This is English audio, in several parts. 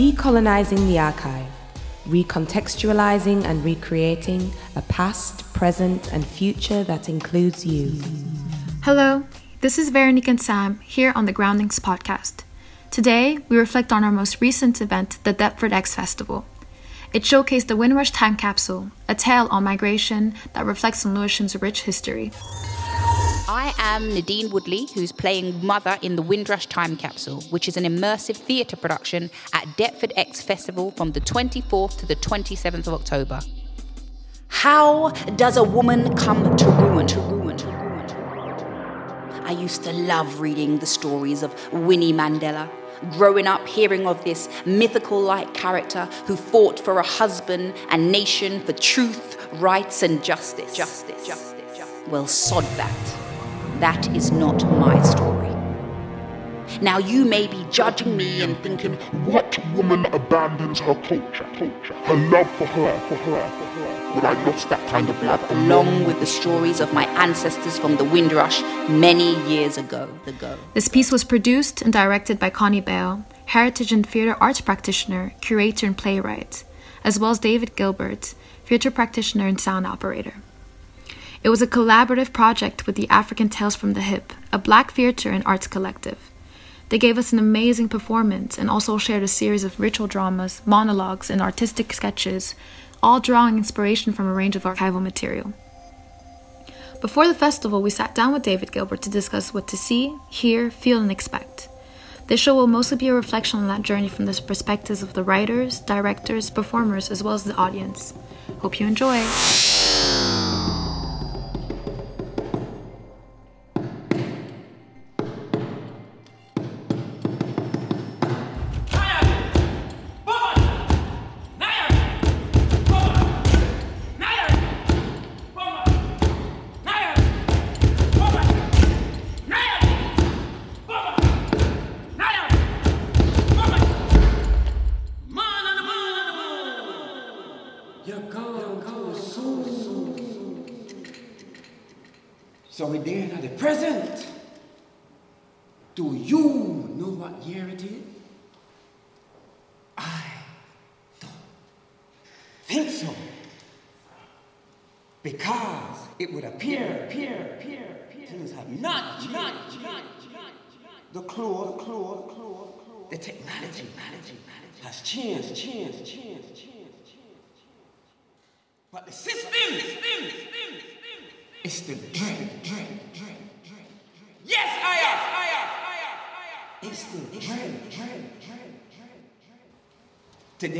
Decolonizing the Archive, recontextualizing and recreating a past, present, and future that includes you. Hello, this is Veronique and Sam here on the Groundings podcast. Today, we reflect on our most recent event, the Deptford X Festival. It showcased the Windrush Time Capsule, a tale on migration that reflects on Lewisham's rich history. I am Nadine Woodley, who's playing Mother in the Windrush Time Capsule, which is an immersive theatre production at Deptford X Festival from the 24th to the 27th of October. How does a woman come to ruin? To ruin? To ruin? To ruin? I used to love reading the stories of Winnie Mandela. Growing up, hearing of this mythical like character who fought for a husband and nation for truth, rights, and justice. Justice, justice, justice. Well, sod that. That is not my story. Now you may be judging me and thinking, What woman abandons her culture, culture, her love for her, for her, for her? Would I lost that kind of love along with the stories of my ancestors from the Windrush many years ago. ago. This piece was produced and directed by Connie Bale, heritage and theatre arts practitioner, curator, and playwright, as well as David Gilbert, theatre practitioner and sound operator. It was a collaborative project with the African Tales from the Hip, a black theatre and arts collective. They gave us an amazing performance and also shared a series of ritual dramas, monologues, and artistic sketches, all drawing inspiration from a range of archival material. Before the festival, we sat down with David Gilbert to discuss what to see, hear, feel, and expect. This show will mostly be a reflection on that journey from the perspectives of the writers, directors, performers, as well as the audience. Hope you enjoy.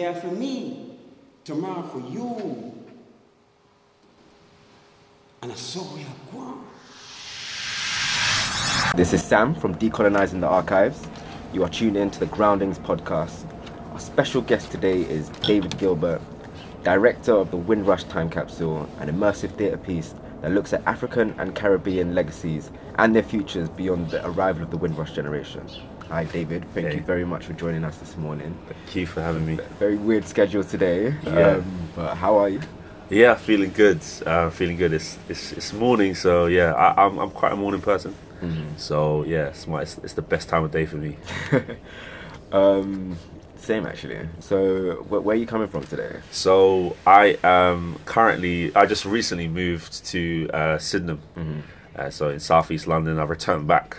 Today for me, tomorrow for you. And. This is Sam from Decolonizing the Archives. You are tuned in to the Groundings podcast. Our special guest today is David Gilbert, director of the Windrush Time Capsule, an immersive theatre piece that looks at African and Caribbean legacies and their futures beyond the arrival of the Windrush generation. Hi, David. Thank Hey. you very much for joining us this morning. Thank you for having me. Very weird schedule today, Yeah. um, but how are you? Yeah, feeling good. Uh, feeling good. It's, it's it's morning, so yeah, I, I'm I'm quite a morning person. So yeah, it's, my, it's it's the best time of day for me. Um, same actually. So, wh- where are you coming from today? So I am currently. I just recently moved to uh, Sydenham. Uh, so in southeast London, I returned back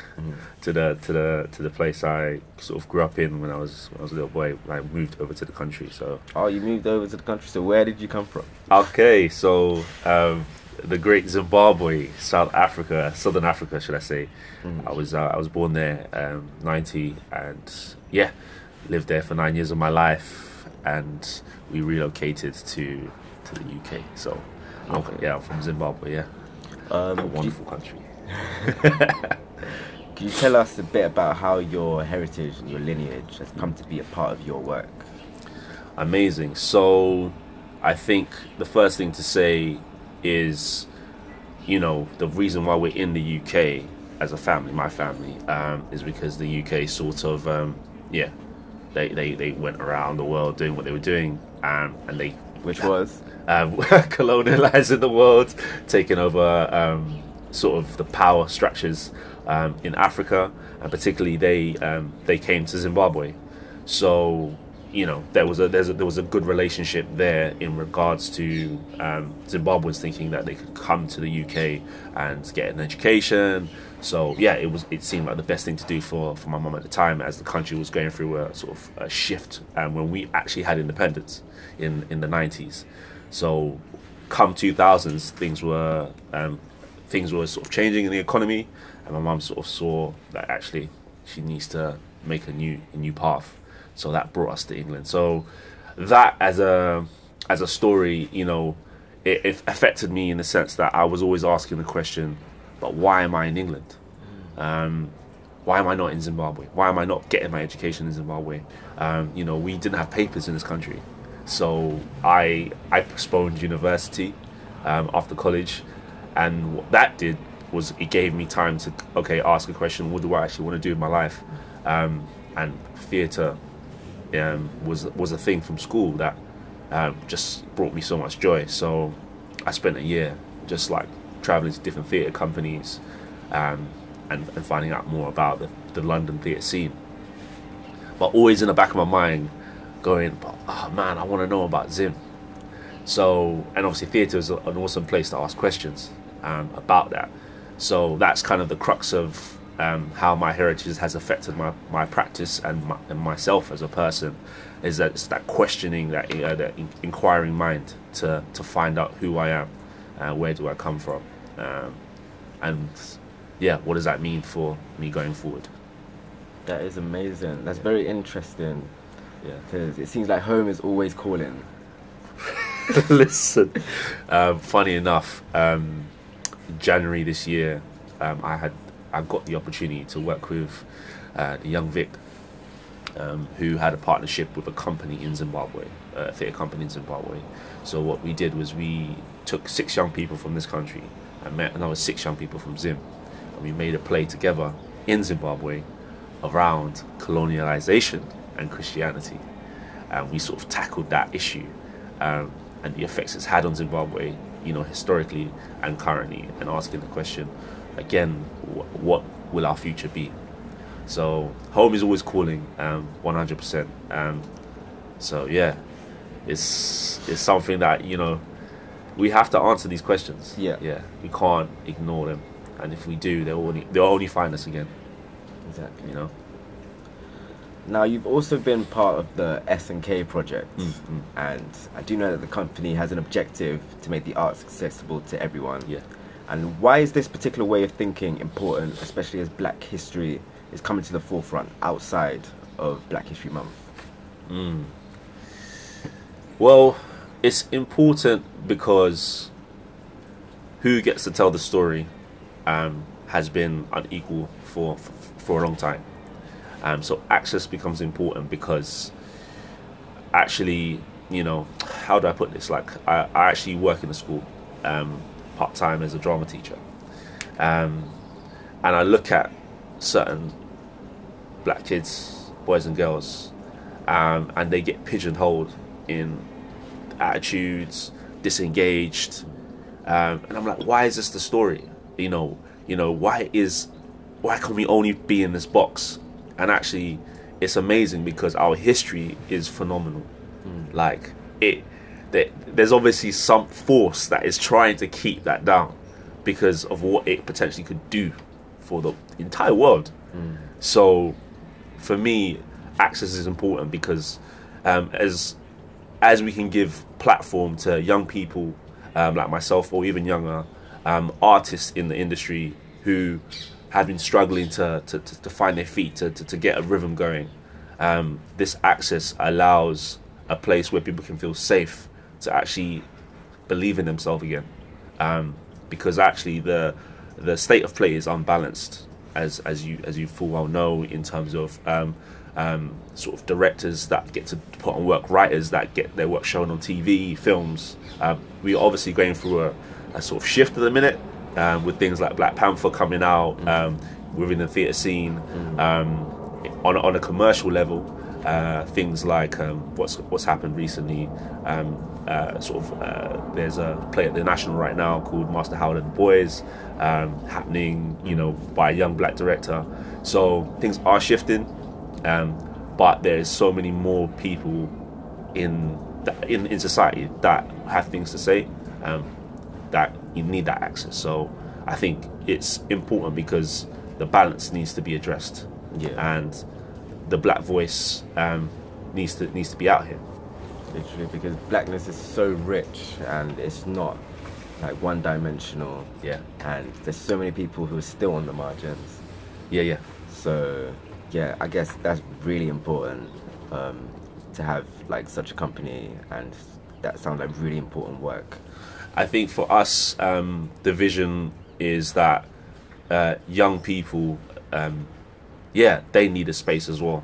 to the to the to the place I sort of grew up in when I was when I was a little boy. I moved over to the country. So Oh, you moved over to the country. So, where did you come from? Okay, so um, the great Zimbabwe, South Africa, Southern Africa, should I say? I was uh, I was born there, um, ninety, and yeah, lived there for nine years of my life, and we relocated to to the UK. So I'm, Okay. yeah, I'm from Zimbabwe. Yeah, Um, a wonderful country. Can you tell us a bit about how your heritage and your lineage has come to be a part of your work? Amazing. So, I think the first thing to say is, you know, the reason why we're in the UK as a family, my family, um, is because the UK sort of, um, yeah, they, they, they went around the world doing what they were doing, um, and they Which was? Um, colonializing the world, taking over um, sort of the power structures um, in Africa, and particularly they um, they came to Zimbabwe. So you know, there was a, a there was a good relationship there in regards to um, Zimbabweans thinking that they could come to the UK and get an education. So yeah, it was it seemed like the best thing to do for, for my mum at the time, as the country was going through a sort of a shift, and when we actually had independence in in the nineties. So come 2000s, things were um, things were sort of changing in the economy, and my mum sort of saw that actually she needs to make a new a new path. So that brought us to England. So that as a as a story, you know, it, it affected me in the sense that I was always asking the question, but why am I in England? Um, why am I not in Zimbabwe? Why am I not getting my education in Zimbabwe? Um, you know, we didn't have papers in this country, so I I postponed university um, after college, and what that did was it gave me time to okay ask a question: What do I actually want to do in my life? Um, and theatre um, was was a thing from school that um, just brought me so much joy. So I spent a year just like traveling to different theatre companies um, and, and finding out more about the, the London theatre scene. But always in the back of my mind, going, but oh man, I want to know about Zim. So, and obviously, theatre is an awesome place to ask questions um, about that. So, that's kind of the crux of um, how my heritage has affected my, my practice and, my, and myself as a person is that it's that questioning, that, uh, that in- inquiring mind to, to find out who I am, uh, where do I come from, um, and yeah, what does that mean for me going forward? That is amazing. That's very interesting Yeah. because it seems like home is always calling. Listen, um, funny enough, um, January this year, um, I had I got the opportunity to work with uh, the young Vic, um, who had a partnership with a company in Zimbabwe, a theatre company in Zimbabwe. So what we did was we took six young people from this country and met another six young people from Zim, and we made a play together in Zimbabwe around colonialization and Christianity, and we sort of tackled that issue um, and the effects it's had on Zimbabwe, you know, historically and currently, and asking the question again, wh- what will our future be? So home is always calling, um, 100%. Um, so yeah, it's it's something that you know we have to answer these questions. Yeah. yeah, we can't ignore them, and if we do, they'll only they'll only find us again. Exactly. You know. Now you've also been part of the S and K project, Mm, and I do know that the company has an objective to make the arts accessible to everyone. Yeah. And why is this particular way of thinking important, especially as Black history is coming to the forefront outside of Black History Month? Well, it's important because who gets to tell the story um, has been unequal for, for for a long time. Um, so access becomes important because actually, you know, how do I put this? Like, I, I actually work in a school um, part time as a drama teacher, um, and I look at certain black kids, boys and girls, um, and they get pigeonholed in attitudes, disengaged, um, and I'm like, why is this the story? You know, you know, why is, why can we only be in this box? And actually, it's amazing because our history is phenomenal. Like it, there, there's obviously some force that is trying to keep that down because of what it potentially could do for the entire world. So, for me, access is important because um, as as we can give platform to young people um, like myself or even younger um, artists in the industry who have been struggling to, to, to, find their feet, to, to, to get a rhythm going. Um, this access allows a place where people can feel safe to actually believe in themselves again. Um, because actually the the state of play is unbalanced, as as you as you full well know, in terms of um, um, sort of directors that get to put on work, writers that get their work shown on TV, films. Um, we're obviously going through a, a sort of shift at the minute um, with things like Black Panther coming out um, within the theatre scene. Um, on, a- on a commercial level, uh, things like um, what's what's happened recently. Um, uh, sort of, uh, there's a play at the National right now called Master Harold and the Boys, um, happening, you know, by a young black director. So things are shifting, um, but there's so many more people in in in society that have things to say. Um, that you need that access. So I think it's important because the balance needs to be addressed, Yeah. and the black voice um, needs to needs to be out here. Literally, because blackness is so rich and it's not like one dimensional. Yeah. And there's so many people who are still on the margins. Yeah, yeah. So, yeah, I guess that's really important um, to have like such a company, and that sounds like really important work. I think for us, um, the vision is that uh, young people, um, yeah, they need a space as well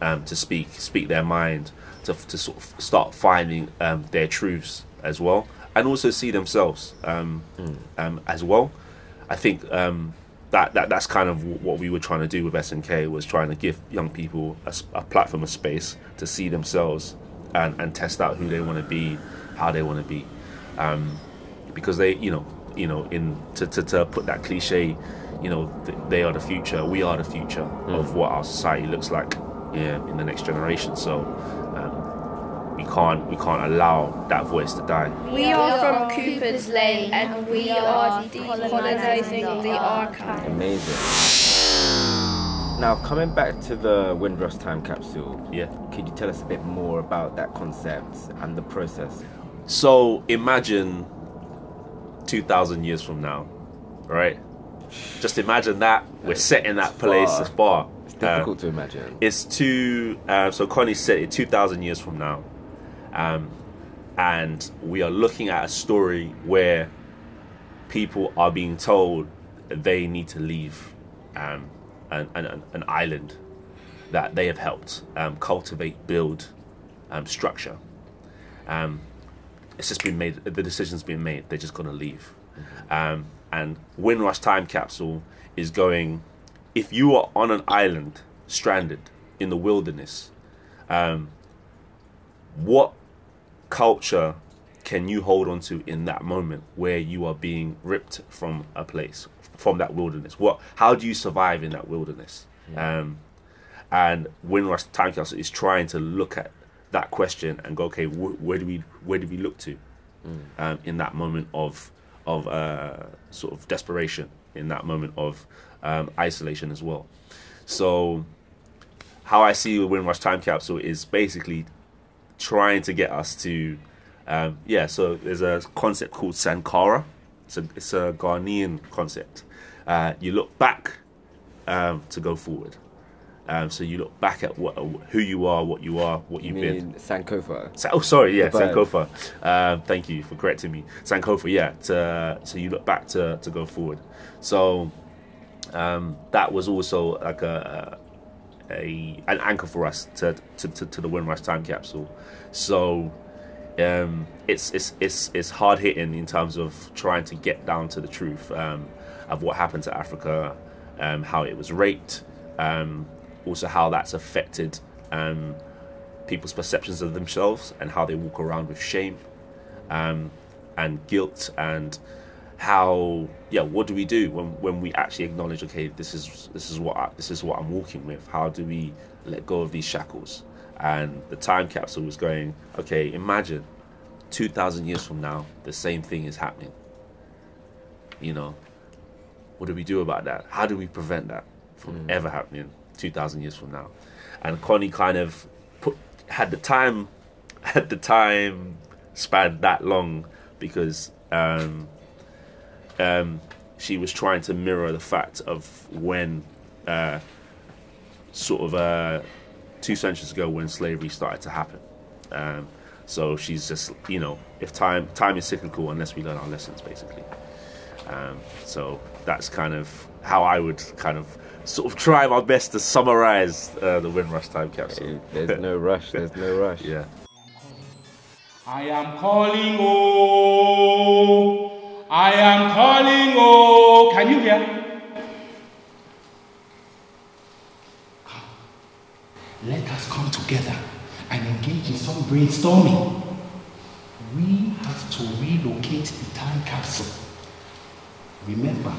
um, to speak, speak their mind, to, to sort of start finding um, their truths as well, and also see themselves um, um, as well. I think um, that, that that's kind of what we were trying to do with SNK was trying to give young people a platform, a space to see themselves and, and test out who they want to be, how they want to be um, because they, you know, you know, in to, to, to put that cliche, you know, th- they are the future. We are the future of what our society looks like, yeah, in the next generation. So um, we can't we can't allow that voice to die. We are from Cooper's Lane and we are decolonising the archive. Amazing. Now, coming back to the Windrush time capsule, Yeah. could you tell us a bit more about that concept and the process? So imagine two thousand years from now, right? Just imagine that we're set in that place. far. Far. It's Uh, difficult to imagine. It's two. Uh, so Connie said it two thousand years from now, um, and we are looking at a story where people are being told they need to leave um, an, an, an island that they have helped um, cultivate, build, um, structure. It's just been made. The decision's been made. They're just gonna leave. Um, and Windrush Time Capsule is going. If you are on an island, stranded in the wilderness, um, what culture can you hold on to in that moment where you are being ripped from a place, from that wilderness? What? How do you survive in that wilderness? Um, and Windrush Time Capsule is trying to look at that question and go, okay, wh- where do we where do we look to um, in that moment of of uh, sort of desperation, in that moment of um, isolation as well. So, how I see the Windrush Time Capsule is basically trying to get us to, um, yeah. So there's a concept called Sankara. It's a it's a Ghanaian concept. Uh, you look back um, to go forward. Um, so you look back at what who you are, what you are, what You you've been. mean Sankofa? Sa- oh, sorry, yeah. Sankofa. Um, thank you for correcting me. Sankofa, yeah. To, so you look back to, to go forward. So um, that was also like a, a an anchor for us to to, to, to the Windrush time capsule. So um, it's it's it's it's hard hitting in terms of trying to get down to the truth um, of what happened to Africa, um, how it was raped, um, also how that's affected um, people's perceptions of themselves and how they walk around with shame um, and guilt and how yeah what do we do when, when we actually acknowledge okay this is this is what I, this is what I'm walking with? How do we let go of these shackles? And the time capsule was going okay imagine 2000 years from now the same thing is happening. You know what do we do about that? How do we prevent that from ever happening 2000 years from now and Connie kind of put had the time had the time span that long because um, um, she was trying to mirror the fact of when uh, sort of uh, two centuries ago when slavery started to happen. Um, so she's just you know if time time is cyclical unless we learn our lessons basically. Um, so that's kind of how I would kind of sort of try my best to summarize uh, the Windrush time capsule. There's no rush. There's no rush. yeah. I am calling, oh, I am calling, oh. Can you hear? Let us come together and engage in some brainstorming. We have to relocate the time capsule. Remember,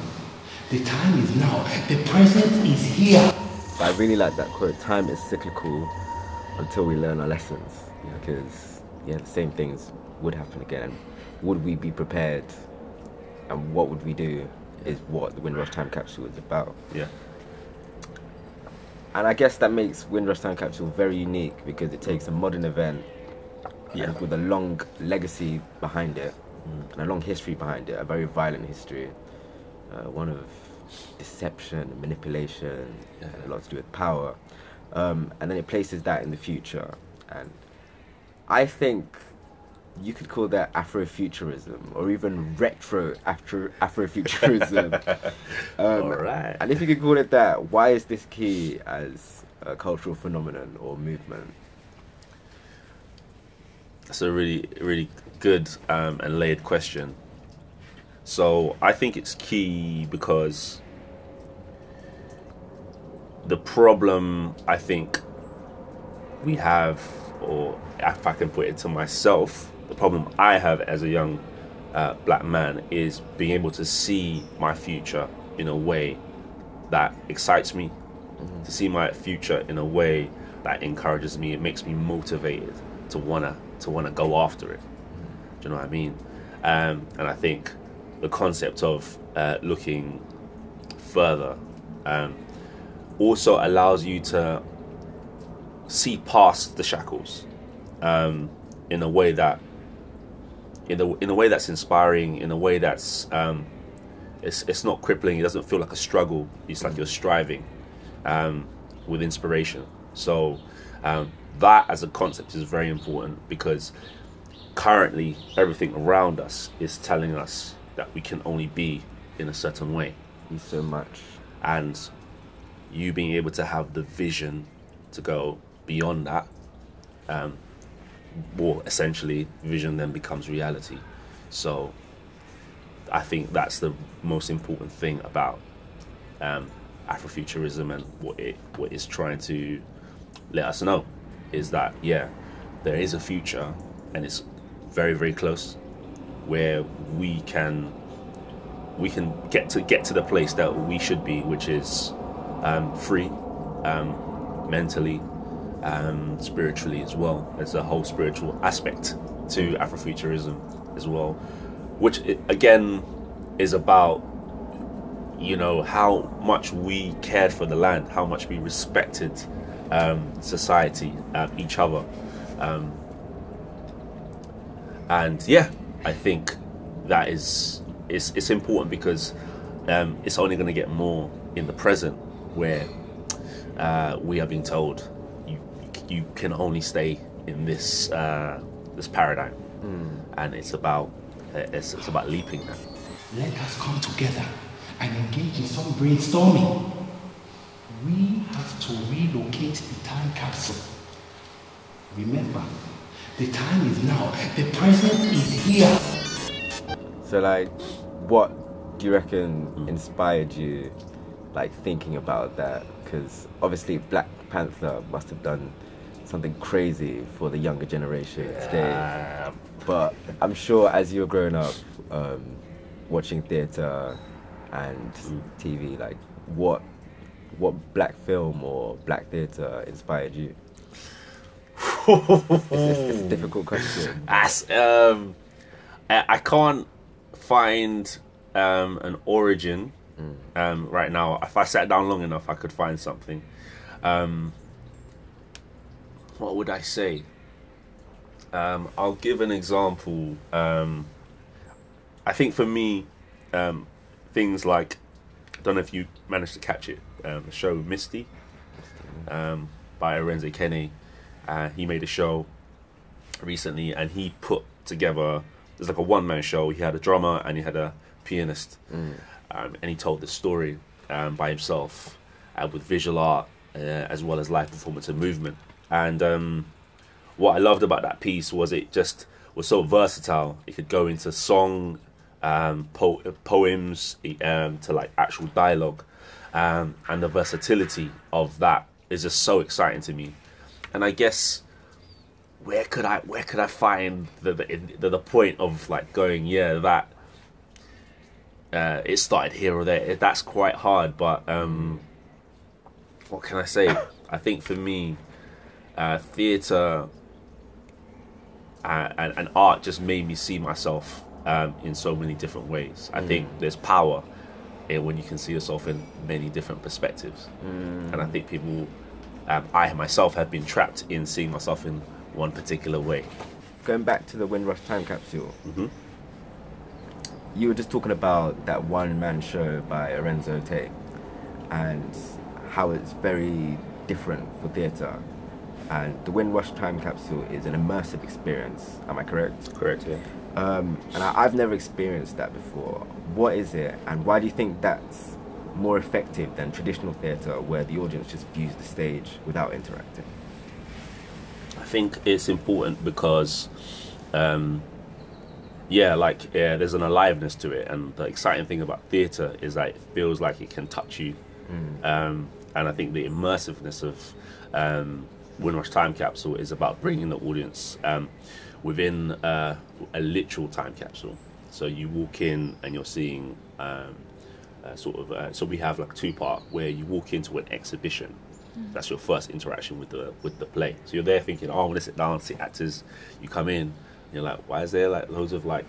the time is now, the present is here. I really like that quote. Time is cyclical until we learn our lessons. Because yeah, the same things would happen again. Would we be prepared? And what would we do? Is what the Windrush Time Capsule is about. Yeah. And I guess that makes Windrush Time Capsule very unique because it takes a modern event Yeah. with a long legacy behind it mm. and a long history behind it, a very violent history, uh, one of deception, manipulation, and a lot to do with power. Um, and then it places that in the future. And I think you could call that Afrofuturism or even retro Afro Afrofuturism. um, Alright. And if you could call it that, why is this key as a cultural phenomenon or movement? That's a really, really good um, and layered question. So I think it's key because the problem I think we have, or if I can put it to myself, the problem I have as a young uh, black man is being able to see my future in a way that excites me, to see my future in a way that encourages me. It makes me motivated to wanna to wanna go after it. Do you know what I mean? Um, and I think the concept of uh, looking further um, also allows you to see past the shackles um, in a way that in a, in a way that's inspiring in a way that's um, it's, it's not crippling it doesn't feel like a struggle it's like you're striving um, with inspiration. So um, that as a concept is very important because currently everything around us is telling us that we can only be in a certain way. Be so much. and you being able to have the vision to go beyond that um, well essentially vision then becomes reality. So i think that's the most important thing about um, afrofuturism and what it what it's trying to let us know is that yeah there is a future and it's very very close where we can we can get to get to the place that we should be, which is um, free, um, mentally, um, spiritually as well. There's a whole spiritual aspect to Afrofuturism as well, which again is about you know how much we cared for the land, how much we respected um, society, um, each other, um, and yeah, I think that is it's, it's important because um, it's only going to get more in the present where uh, we are being told you you can only stay in this uh, this paradigm, and it's about uh, it's, it's about leaping that. Let us come together and engage in some brainstorming. We have to relocate the time capsule. Remember, the time is now. The present is here. So, like, what do you reckon inspired you, like, thinking about that? Because obviously, Black Panther must have done something crazy for the younger generation today. But I'm sure as you were growing up, um, watching theatre and TV, like, what what black film or black theatre inspired you? It's, it's, a difficult question. As um, I, I can't find um, an origin um, right now. If I sat down long enough, I could find something. Um, what would I say? Um, I'll give an example. Um, I think for me, um, things like I don't know if you managed to catch it. Um, the show Misty um, by Arinzé Kene. Uh, he made a show recently, and he put together. It's like a one man show. He had a drummer and he had a pianist, um, and he told the story um, by himself uh, with visual art uh, as well as live performance and movement. And um, what I loved about that piece was it just was so versatile. It could go into song, um, po- poems, um, to like actual dialogue, um, and the versatility of that is just so exciting to me. And I guess where could I where could I find the the, the, point of like going yeah that uh, it started here or there that's quite hard but um, what can I say? I think for me, uh, theatre uh, and, and art just made me see myself um, in so many different ways. I think there's power in when you can see yourself in many different perspectives, and I think people, um, I myself have been trapped in seeing myself in one particular way. Going back to the Windrush time capsule, Mhm. you were just talking about that one man show by Lorenzo Tate and how it's very different for theatre. And the Windrush time capsule is an immersive experience. Am I correct? Correct. Yeah. Um, and I, I've never experienced that before. What is it, and why do you think that's more effective than traditional theatre, where the audience just views the stage without interacting? I think it's important because, um, yeah, like yeah, there's an aliveness to it, and the exciting thing about theatre is that it feels like it can touch you, um, and I think the immersiveness of um, Windrush Time Capsule is about bringing the audience um, within uh, a literal time capsule. So you walk in and you're seeing. Um, uh, sort of uh, so we have like two part where you walk into an exhibition. That's your first interaction with the with the play. So you're there thinking oh i'm gonna sit down see actors. You come in you're like why is there like loads of like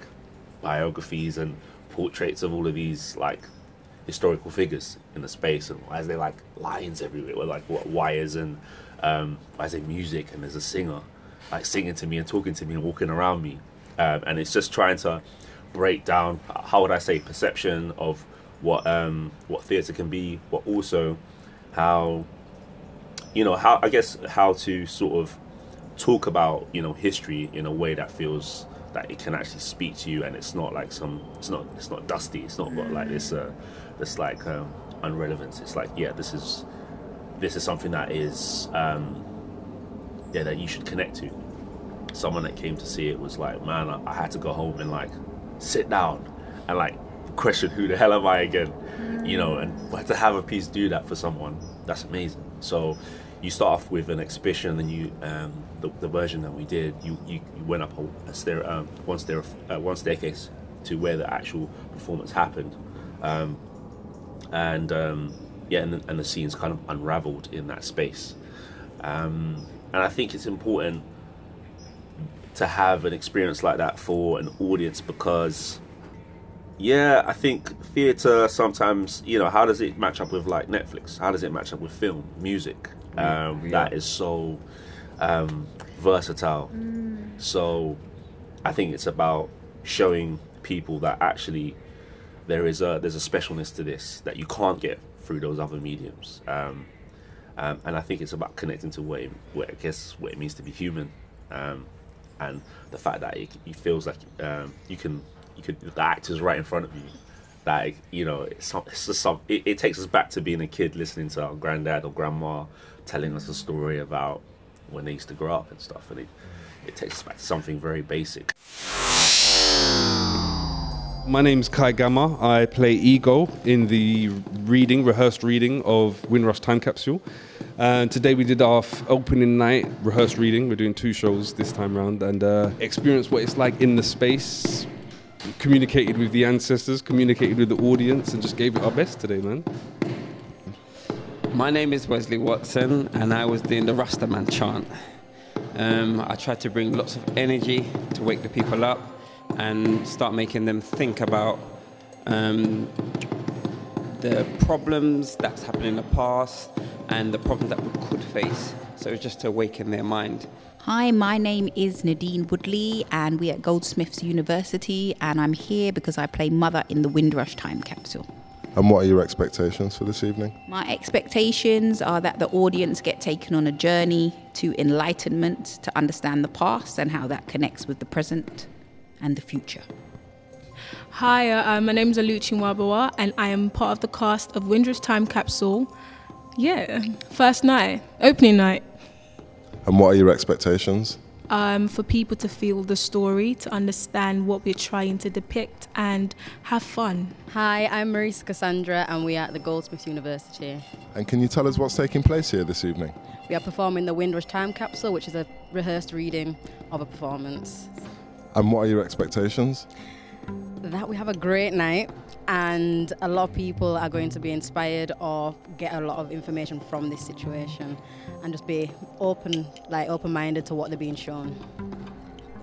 biographies and portraits of all of these like historical figures in the space? And why is there like lines everywhere? Or like what wires and um, why is there music and there's a singer like singing to me and talking to me and walking around me? Um, and it's just trying to break down how would I say perception of what um, what theatre can be but also how you know how I guess how to sort of talk about you know history in a way that feels that it can actually speak to you and it's not like some it's not it's not dusty. It's not got like this uh this like um, unrelevance. It's like yeah this is this is something that is um yeah that you should connect to. Someone that came to see it was like man I, I had to go home and like sit down and like question who the hell am I again? You know and to have a piece do that for someone that's amazing. So you start off with an exhibition and you um, the, the version that we did you, you, you went up a, a stair, um, one, stair, uh, one staircase to where the actual performance happened. Um, and um, yeah and the, and the scenes kind of unraveled in that space. Um, and I think it's important to have an experience like that for an audience because yeah i think theater sometimes you know how does it match up with like netflix? How does it match up with film music? Um, Yeah. that is so um, versatile. So i think it's about showing people that actually there is a there's a specialness to this that you can't get through those other mediums. Um, um, and I think it's about connecting to what it, what I guess what it means to be human, um, and the fact that it, it feels like um, you can you could the actor's right in front of you. Like you know, it's, it's just some, it, it takes us back to being a kid listening to our granddad or grandma telling us a story about when they used to grow up and stuff, and it it takes us back to something very basic. My name's Kai Gamma. I play Ego in the reading, rehearsed reading of Windrush Time Capsule. And today we did our f- opening night rehearsed reading. We're doing two shows this time round and uh, experienced what it's like in the space. Communicated with the ancestors, communicated with the audience, and just gave it our best today, man. My name is Wesley Watson, and I was doing the Rastaman chant. Um, I tried to bring lots of energy to wake the people up and start making them think about um, the problems that's happened in the past and the problems that we could face. So it's just to awaken their mind. Hi, my name is Nadine Woodley, and we're at Goldsmiths University, and I'm here because I play Mother in the Windrush Time Capsule. And what are your expectations for this evening? My expectations are that the audience get taken on a journey to enlightenment to understand the past and how that connects with the present and the future. Hi, uh, my name is Aluchi Wabawa, and I am part of the cast of Windrush Time Capsule. Yeah, first night, opening night. And what are your expectations? Um, for people to feel the story, to understand what we're trying to depict, and have fun. Hi, I'm Marisa Cassandra, and we are at the Goldsmiths University. And can you tell us what's taking place here this evening? We are performing the Windrush Time Capsule, which is a rehearsed reading of a performance. And what are your expectations? that we have a great night and a lot of people are going to be inspired or get a lot of information from this situation and just be open like open-minded to what they're being shown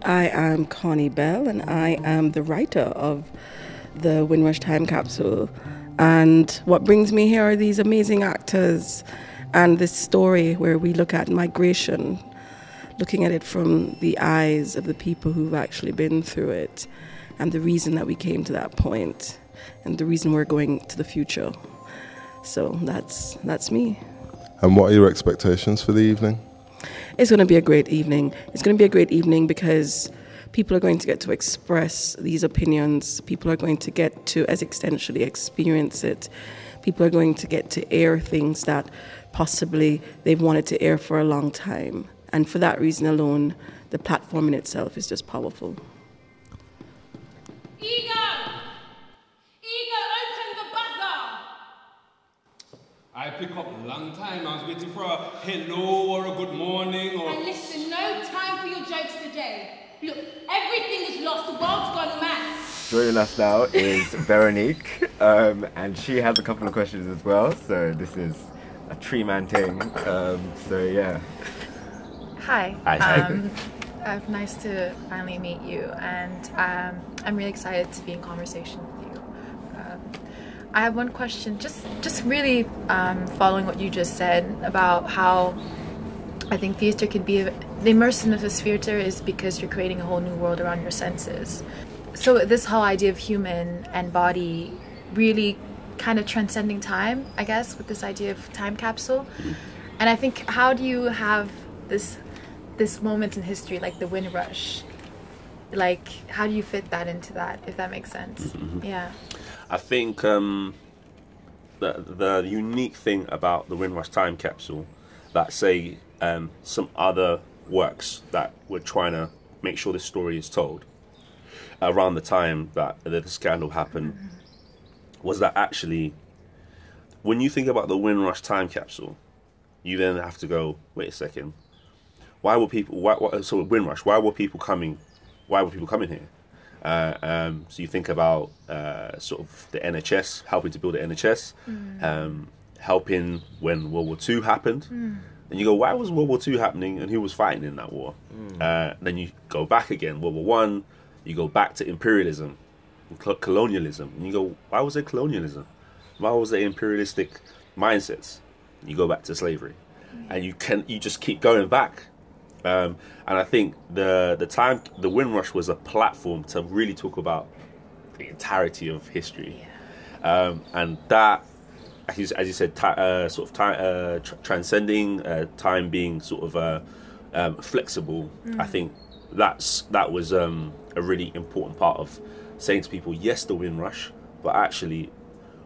I am Connie Bell, and I am the writer of the Windrush Time Capsule. And what brings me here are these amazing actors and this story where we look at migration, looking at it from the eyes of the people who've actually been through it, and the reason that we came to that point, and the reason we're going to the future. So that's that's me. And what are your expectations for the evening? It's going to be a great evening. It's going to be a great evening because people are going to get to express these opinions. People are going to get to as existentially experience it. People are going to get to air things that possibly they've wanted to air for a long time. And for that reason alone, the platform in itself is just powerful. Ego! Ego, open the buzzer! I pick up long time. I was waiting for a hello or a good morning or. And listen, no time for your jokes today. Look, everything is lost. The world's gone mad. Joining us now is Veronique, um, and she has a couple of questions as well. So this is a tree man thing. Um, so yeah. Hi. Hi, hi. Um, uh, nice to finally meet you, and um, I'm really excited to be in conversation with you. Um, I have one question, just just really um, following what you just said about how I think theater can be the immersiveness of theater is because you're creating a whole new world around your senses. So this whole idea of human and body really kind of transcending time, I guess, with this idea of time capsule. And I think how do you have this this moment in history like the Windrush? Like how do you fit that into that if that makes sense? Mhm. Yeah. I think um, the the unique thing about the Windrush time capsule that say um, some other works that were trying to make sure this story is told around the time that the scandal happened was that actually when you think about the Windrush time capsule, you then have to go, wait a second, why were people? Why, why, so Windrush, why were people coming? Why were people coming here? Uh, um, so you think about uh, sort of the NHS helping to build the NHS, Mm. um, helping when World War Two happened, Mm. and you go, why was World War Two happening, and who was fighting in that war? Uh, then you go back again, World War One, you go back to imperialism, and col- colonialism, and you go, why was there colonialism? Why was there imperialistic mindsets? You go back to slavery, and you can you just keep going back. Um, and I think the the time the Windrush was a platform to really talk about the entirety of history, um, and that, as you, as you said, ti uh, sort of time uh, tr- transcending uh, time being sort of uh, um, flexible. Mm. I think that's that was um, a really important part of saying to people, yes, the Windrush, but actually,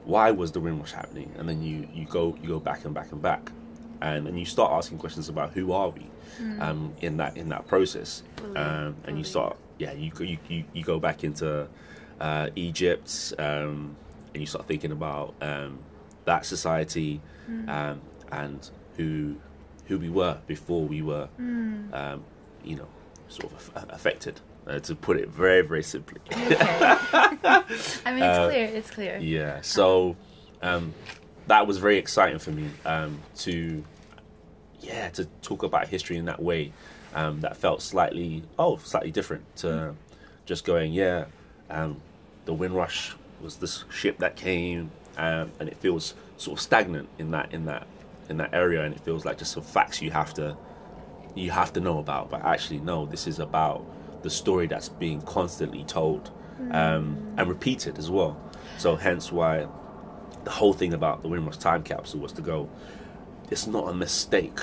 why was the Windrush happening? And then you you go you go back and back and back, and and you start asking questions about who are we Mm. um, in that in that process, um, and you start yeah you go you, you, go back into uh, Egypt um, and you start thinking about um, that society Mm. um, and who who we were before we were Mm. um, you know sort of aff- affected uh, to put it very very simply. I mean, it's Uh, clear. It's clear. Yeah, so um, that was very exciting for me um, to, yeah, to talk about history in that way. Um, that felt slightly, oh, slightly different to just going, yeah, um, the Windrush was this ship that came, um, and it feels sort of stagnant in that in that in that area, and it feels like just some facts you have to you have to know about. But actually, no, this is about the story that's being constantly told um, and repeated as well. So hence why the whole thing about the Windrush time capsule was to go. It's not a mistake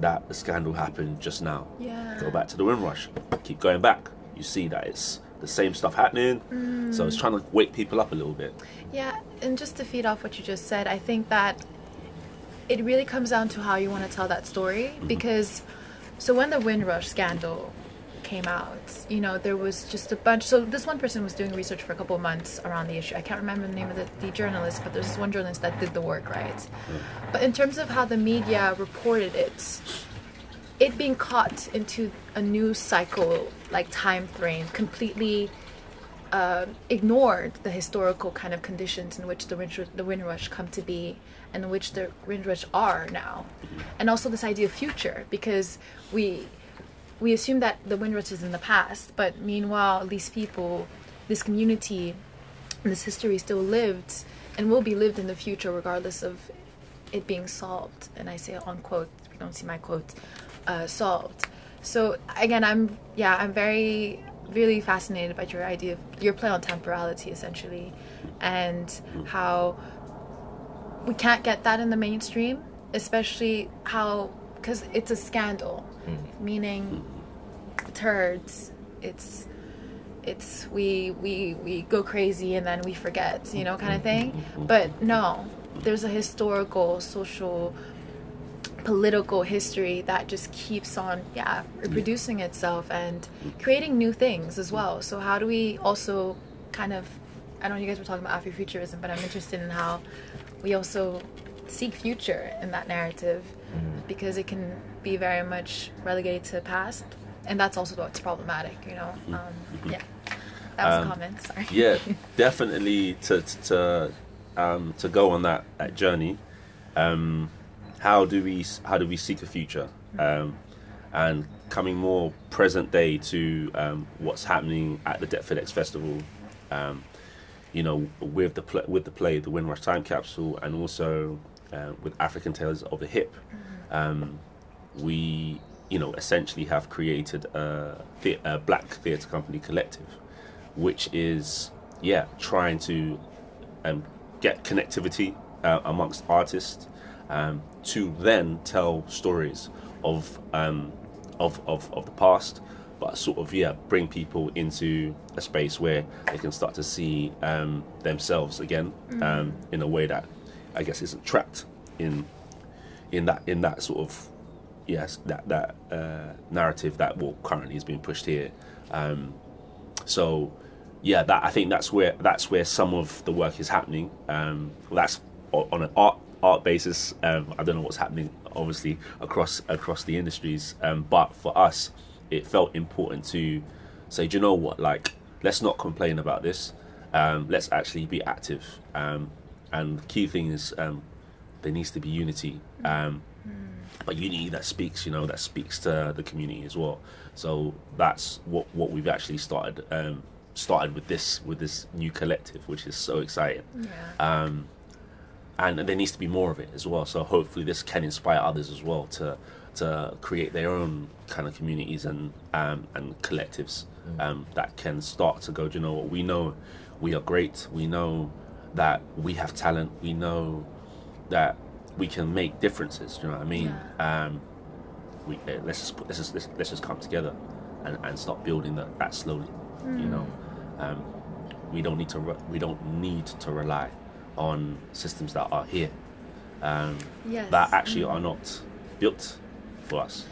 that the scandal happened just now. Yeah. Go back to the Windrush. Keep going back. You see that it's the same stuff happening. So it's Mm. trying to wake people up a little bit. Yeah, and just to feed off what you just said, I think that it really comes down to how you want to tell that story. Because, so when the Windrush scandal came out, you know, there was just a bunch. So this one person was doing research for a couple of months around the issue. I can't remember the name of the, the journalist, but there's this one journalist that did the work, right? But in terms of how the media reported it, it being caught into a news cycle, like time frame, completely uh, ignored the historical kind of conditions in which the Windrush, the Windrush come to be and which the Windrush are now, and also this idea of future because we we assume that the Windrush is in the past, but meanwhile these people, this community, this history still lived and will be lived in the future regardless of it being solved. And I say unquote, you don't see my quote, uh, solved. So again, I'm yeah, I'm very really fascinated by your idea of your play on temporality essentially, and how we can't get that in the mainstream, especially how because it's a scandal, meaning turds. It's it's we we we go crazy and then we forget, you know, kind of thing. But no, there's a historical, social, political history that just keeps on, yeah, reproducing itself and creating new things as well. So how do we also kind of I know you guys were talking about Afrofuturism, but I'm interested in how we also seek future in that narrative because it can be very much relegated to the past, and that's also what's problematic, you know. Um, yeah, that was Um, a comment. Sorry. yeah, definitely to to to, um, to go on that, that journey. Um, how do we how do we seek a future? Um, and coming more present day to um, what's happening at the Deptford X Festival. Um, you know, with the pl- with the play, the Windrush Time Capsule, and also uh, with African Tales of the Hip, um, we you know essentially have created a, the- a black theatre company collective, which is yeah trying to um, get connectivity uh, amongst artists um, to then tell stories of um, of, of of the past, but sort of yeah bring people into a space where they can start to see um, themselves again um, in a way that I guess isn't trapped in in that in that sort of yes that that uh, narrative that well currently is being pushed here. Um, so yeah, that I think that's where that's where some of the work is happening. Um, that's on an art art basis. Um, I don't know what's happening obviously across across the industries, um, but for us, it felt important to say, do you know what? Like, let's not complain about this. Um, let's actually be active. Um, and key thing is there needs to be unity. Um, but unity that speaks, you know, that speaks to the community as well. So that's what what we've actually started um, started with this with this new collective, which is so exciting. Um, and there needs to be more of it as well. So hopefully this can inspire others as well to to create their own kind of communities and um, and collectives um, that can start to go. Do you know what? We know we are great. We know that we have talent. We know that we can make differences. Do you know what I mean? Um, we uh, let's just put let's just let's, let's just come together and, and start building that, that slowly. You Mm. know, um, we don't need to re- we don't need to rely on systems that are here um, Yes. that actually Mm. are not built for us.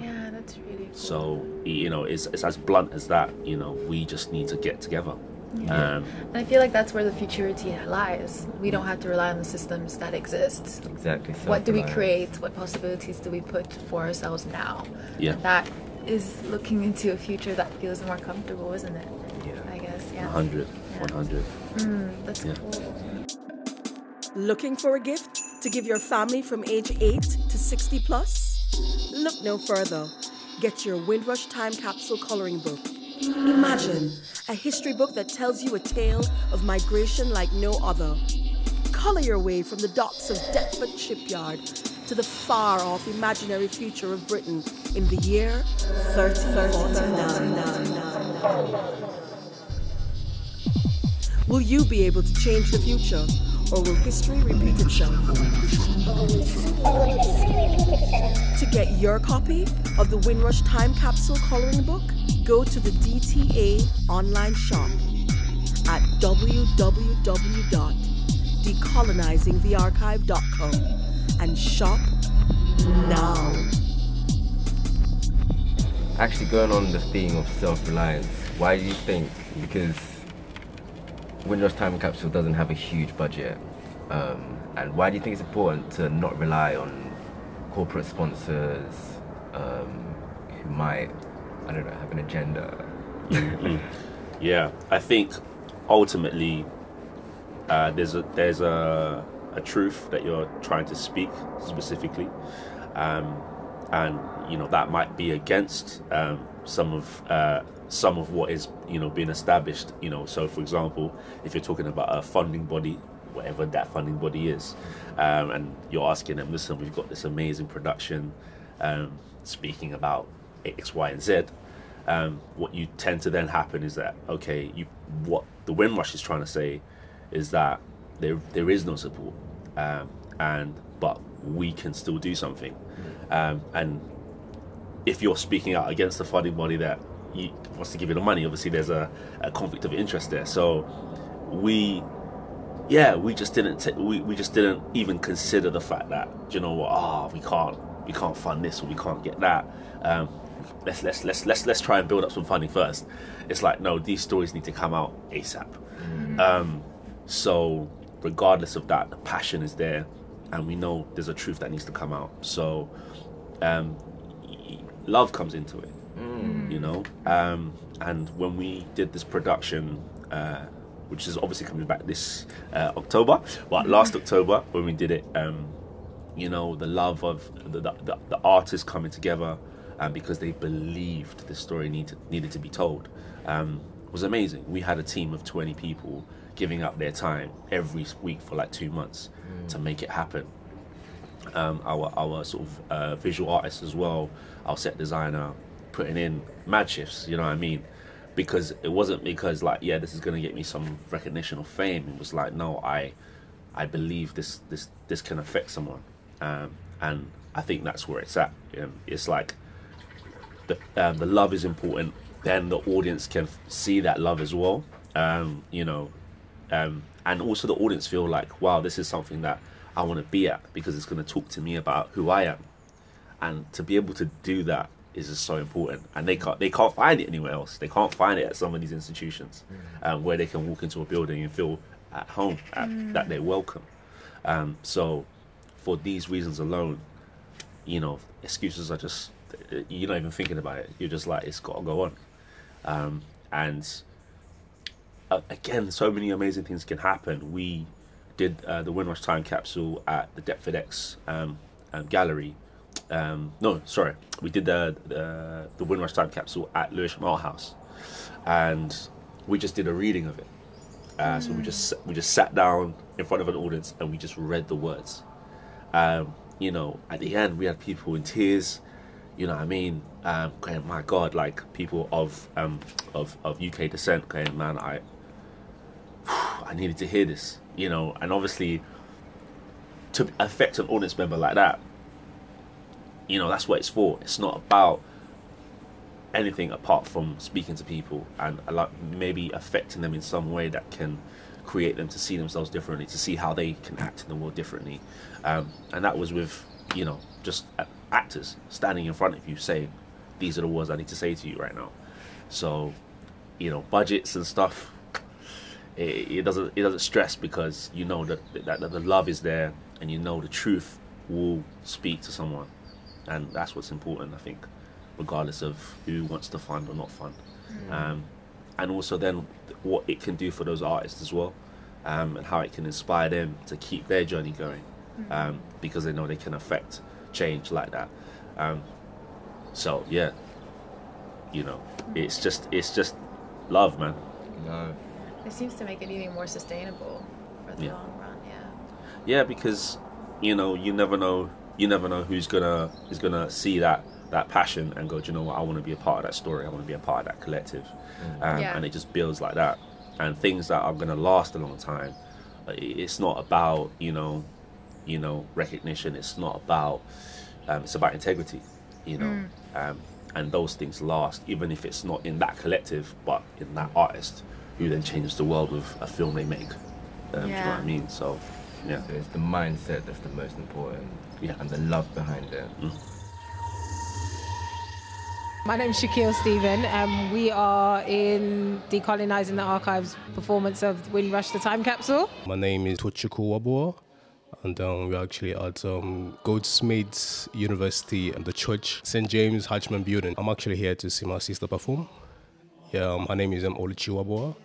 Yeah, that's really cool. So you know, it's, it's as blunt as that. You know, we just need to get together. Yeah. Um, And I feel like that's where the futurity lies. We don't have to rely on the systems that exist. Exactly. What do we create? What possibilities do we put for ourselves now? Yeah. And that is looking into a future that feels more comfortable, isn't it? Yeah. I guess, yeah. 100, 100. Mm, that's Yeah. cool. Looking for a gift to give your family from age 8 to 60 plus? Look no further. Get your Windrush Time Capsule coloring book. Imagine a history book that tells you a tale of migration like no other. Color your way from the docks of Deptford Shipyard to the far off imaginary future of Britain in the year 3049. Will you be able to change the future, or will history repeat itself? To get your copy of the Windrush Time Capsule coloring book, go to the DTA online shop at www.decolonizingthearchive.com and shop now. Actually, going on the theme of self-reliance, why do you think? Because Windrush Time Capsule doesn't have a huge budget, um, and why do you think it's important to not rely on corporate sponsors um, who might, I don't know, have an agenda? Yeah, I think ultimately uh, there's a there's a a truth that you're trying to speak specifically, um, and you know that might be against um, some of uh, some of what is you know being established. You know, so for example, if you're talking about a funding body, whatever that funding body is, um, and you're asking them, listen, we've got this amazing production, um, speaking about X, Y, and Z. Um, what you tend to then happen is that okay, you what the Windrush is trying to say is that there there is no support, um, and but we can still do something, um, and if you're speaking out against the funding body that you, wants to give you the money, obviously there's a, a conflict of interest there. So we, yeah, we just didn't t- we, we just didn't even consider the fact that you know what, ah, we can't we can't fund this or we can't get that. Um, let's let's let's let's let's try and build up some funding first. It's like no, these stories need to come out ASAP. Um, so regardless of that, the passion is there, and we know there's a truth that needs to come out. So um, love comes into it, you know. Um, and when we did this production, uh, which is obviously coming back this uh, October, but last October when we did it, um, you know, the love of the, the, the artists coming together, because they believed the story needed needed to be told, um, was amazing. We had a team of twenty people giving up their time every week for like two months to make it happen um, our our sort of uh, visual artists as well, our set designer, putting in mad shifts. You know what I mean? Because it wasn't because like yeah, this is gonna get me some recognition or fame. It was like no, I I believe this this this can affect someone, um, and I think that's where it's at. Um, it's like the um, the love is important. Then the audience can f- see that love as well. Um, you know, um, and also the audience feel like, wow, this is something that I want to be at because it's going to talk to me about who I am, and to be able to do that is just so important. And they can't they can't find it anywhere else. They can't find it at some of these institutions um, where they can walk into a building and feel at home, at, Mm. that they're welcome. Um, so, for these reasons alone, you know, excuses are just you're not even thinking about it. You're just like it's got to go on, um, and uh, again, so many amazing things can happen. We did uh, the Windrush Time Capsule at the Deptford X um, um, Gallery. Um, no, sorry, we did the the, the Windrush Time Capsule at Lewisham Art House, and we just did a reading of it. Uh, So we just we just sat down in front of an audience and we just read the words. Um, you know, at the end we had people in tears. You know what I mean? Um, going, my God, like people of um, of of UK descent, going, man, I I needed to hear this. You know, and obviously to affect an audience member like that, you know, that's what it's for. It's not about anything apart from speaking to people and a lot, maybe affecting them in some way that can create them to see themselves differently, to see how they can act in the world differently. Um, and that was with, you know, just a- actors standing in front of you saying, these are the words I need to say to you right now. So, you know, budgets and stuff, it, it doesn't it doesn't stress because you know that, that, that the love is there and you know the truth will speak to someone. And that's what's important, I think, regardless of who wants to fund or not fund. Mm. Um, and also then what it can do for those artists as well, um, and how it can inspire them to keep their journey going, Mm. um, because they know they can affect change like that. Um, so yeah, you know, it's just it's just love, man. Love. It seems to make it even more sustainable for the Yeah. long run. Yeah. Yeah, because you know you never know you never know who's gonna is gonna see that that passion and go, do you know what? I want to be a part of that story. I want to be a part of that collective, um, Yeah. and it just builds like that. And things that are gonna last a long time. uh, It's not about you know, you know recognition. It's not about. Um, it's about integrity, you know, Mm. um, and those things last, even if it's not in that collective, but in that artist who then changes the world with a film they make. Um, Do you know what I mean? So, yeah. So it's the mindset that's the most important. Yeah. And the love behind it. My name is Shaquille Stephen. Um, we are in Decolonizing the Archives performance of Windrush the Time Capsule. My name is Tochiko Wabua, and um, we're actually at um, Goldsmiths University and the church, St. James Hatcham Building. I'm actually here to see my sister perform. Yeah, um, my name is um, Oluchi Waboa.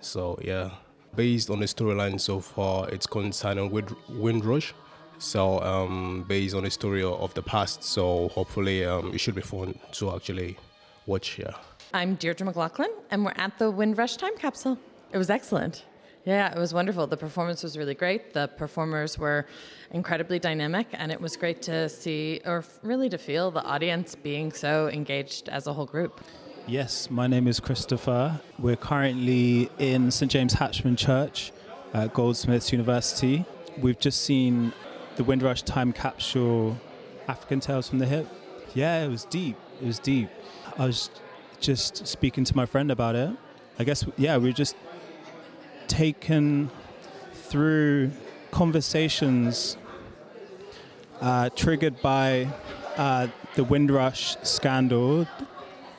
So yeah, based on the storyline so far, it's concerning Wind, Windrush. So um, based on the story of, of the past, so hopefully um, it should be fun to actually watch. Yeah. I'm Deirdre McLaughlin, and we're at the Windrush Time Capsule. It was excellent. Yeah, it was wonderful. The performance was really great. The performers were incredibly dynamic, and it was great to see, or really to feel, the audience being so engaged as a whole group. Yes, my name is Christopher. We're currently in St James Hatcham Church at Goldsmiths University. We've just seen the Windrush Time Capsule African Tales from the Hip. Yeah, it was deep. It was deep. I was just speaking to my friend about it. I guess, yeah, we were just taken through conversations uh, triggered by uh, the Windrush scandal,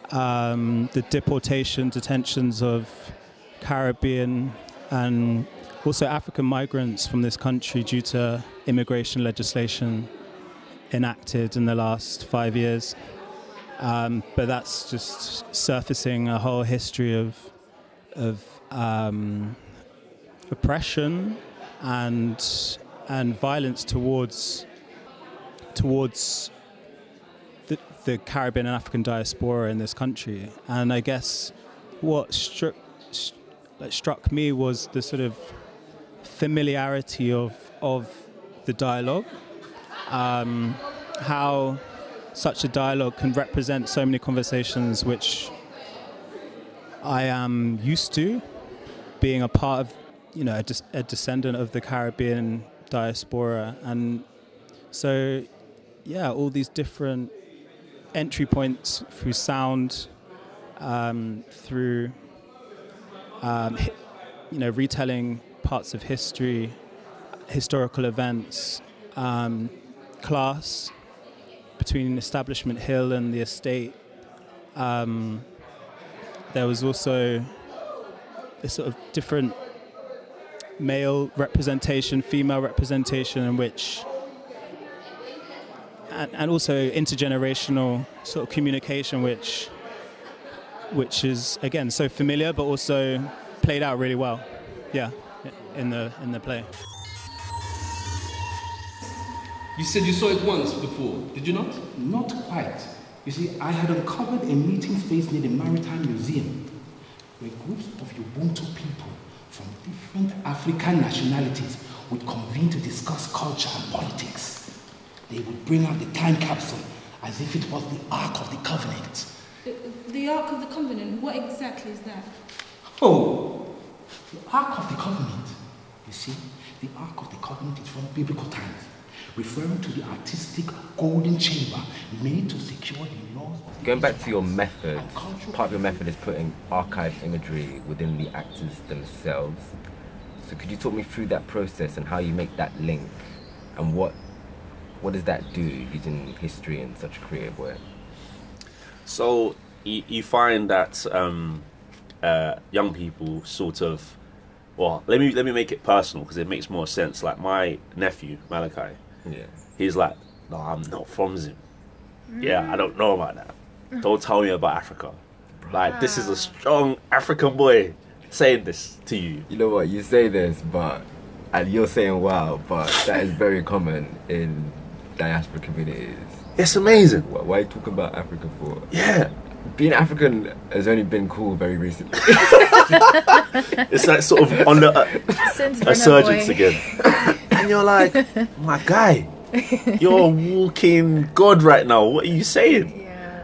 um, the deportation, detentions of Caribbean and also African migrants from this country due to immigration legislation enacted in the last five years. Um, but that's just surfacing a whole history of of um, oppression and and violence towards towards the, the Caribbean and African diaspora in this country. And I guess what struck struck me was the sort of familiarity of of the dialogue, um, how such a dialogue can represent so many conversations which I am used to being a part of, you know, a, a descendant of the Caribbean diaspora. And so, yeah, all these different entry points through sound, um, through, um, you know, retelling parts of history, historical events, um, class between Establishment Hill and the estate. Um, there was also a sort of different male representation, female representation, in which, and, and also intergenerational sort of communication, which, which is again so familiar, but also played out really well. Yeah, in the in the play. You said you saw it once before, did you not? Not quite. You see, I had uncovered a meeting space near the Maritime Museum where groups of Ubuntu people from different African nationalities would convene to discuss culture and politics. They would bring out the time capsule as if it was the Ark of the Covenant. The, the Ark of the Covenant, what exactly is that? Oh, the Ark of the Covenant. You see, the Ark of the Covenant is from biblical times, referring to the artistic golden chamber made to secure the laws Going back to your method, part of your method is putting archived imagery within the actors themselves. So could you talk me through that process and how you make that link, and what what does that do using history in such a creative way? So you, you find that um, uh, young people sort of, well, let me let me make it personal because it makes more sense. Like my nephew Malachi, yeah, he's like, no, I'm not from Zim. Yeah, I don't know about that. Don't tell me about Africa. Like this is a strong African boy saying this to you. You know what? You say this, but and you're saying wow, but that is very common in diaspora communities. It's amazing. Why, why are you talking about Africa for? Yeah. Being African has only been cool very recently. It's like sort of on the Since uh, Burna resurgence Boy. again. and you're like, my guy, you're walking god right now. What are you saying?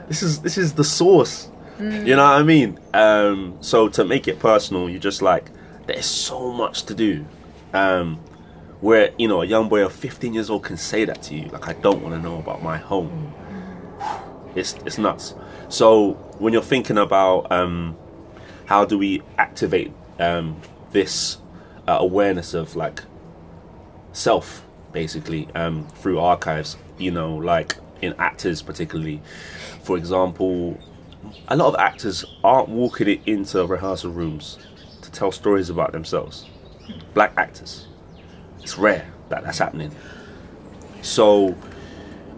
This is this is the source. Mm. You know what I mean? Um, so to make it personal, you're just like, there's so much to do. Um, where you know a young boy of 15 years old can say that to you, like I don't want to know about my home. It's it's nuts. So when you're thinking about um, how do we activate um, this uh, awareness of like self, basically um, through archives, you know, like in actors particularly. For example, a lot of actors aren't walking it into rehearsal rooms to tell stories about themselves. Black actors, it's rare that that's happening. So,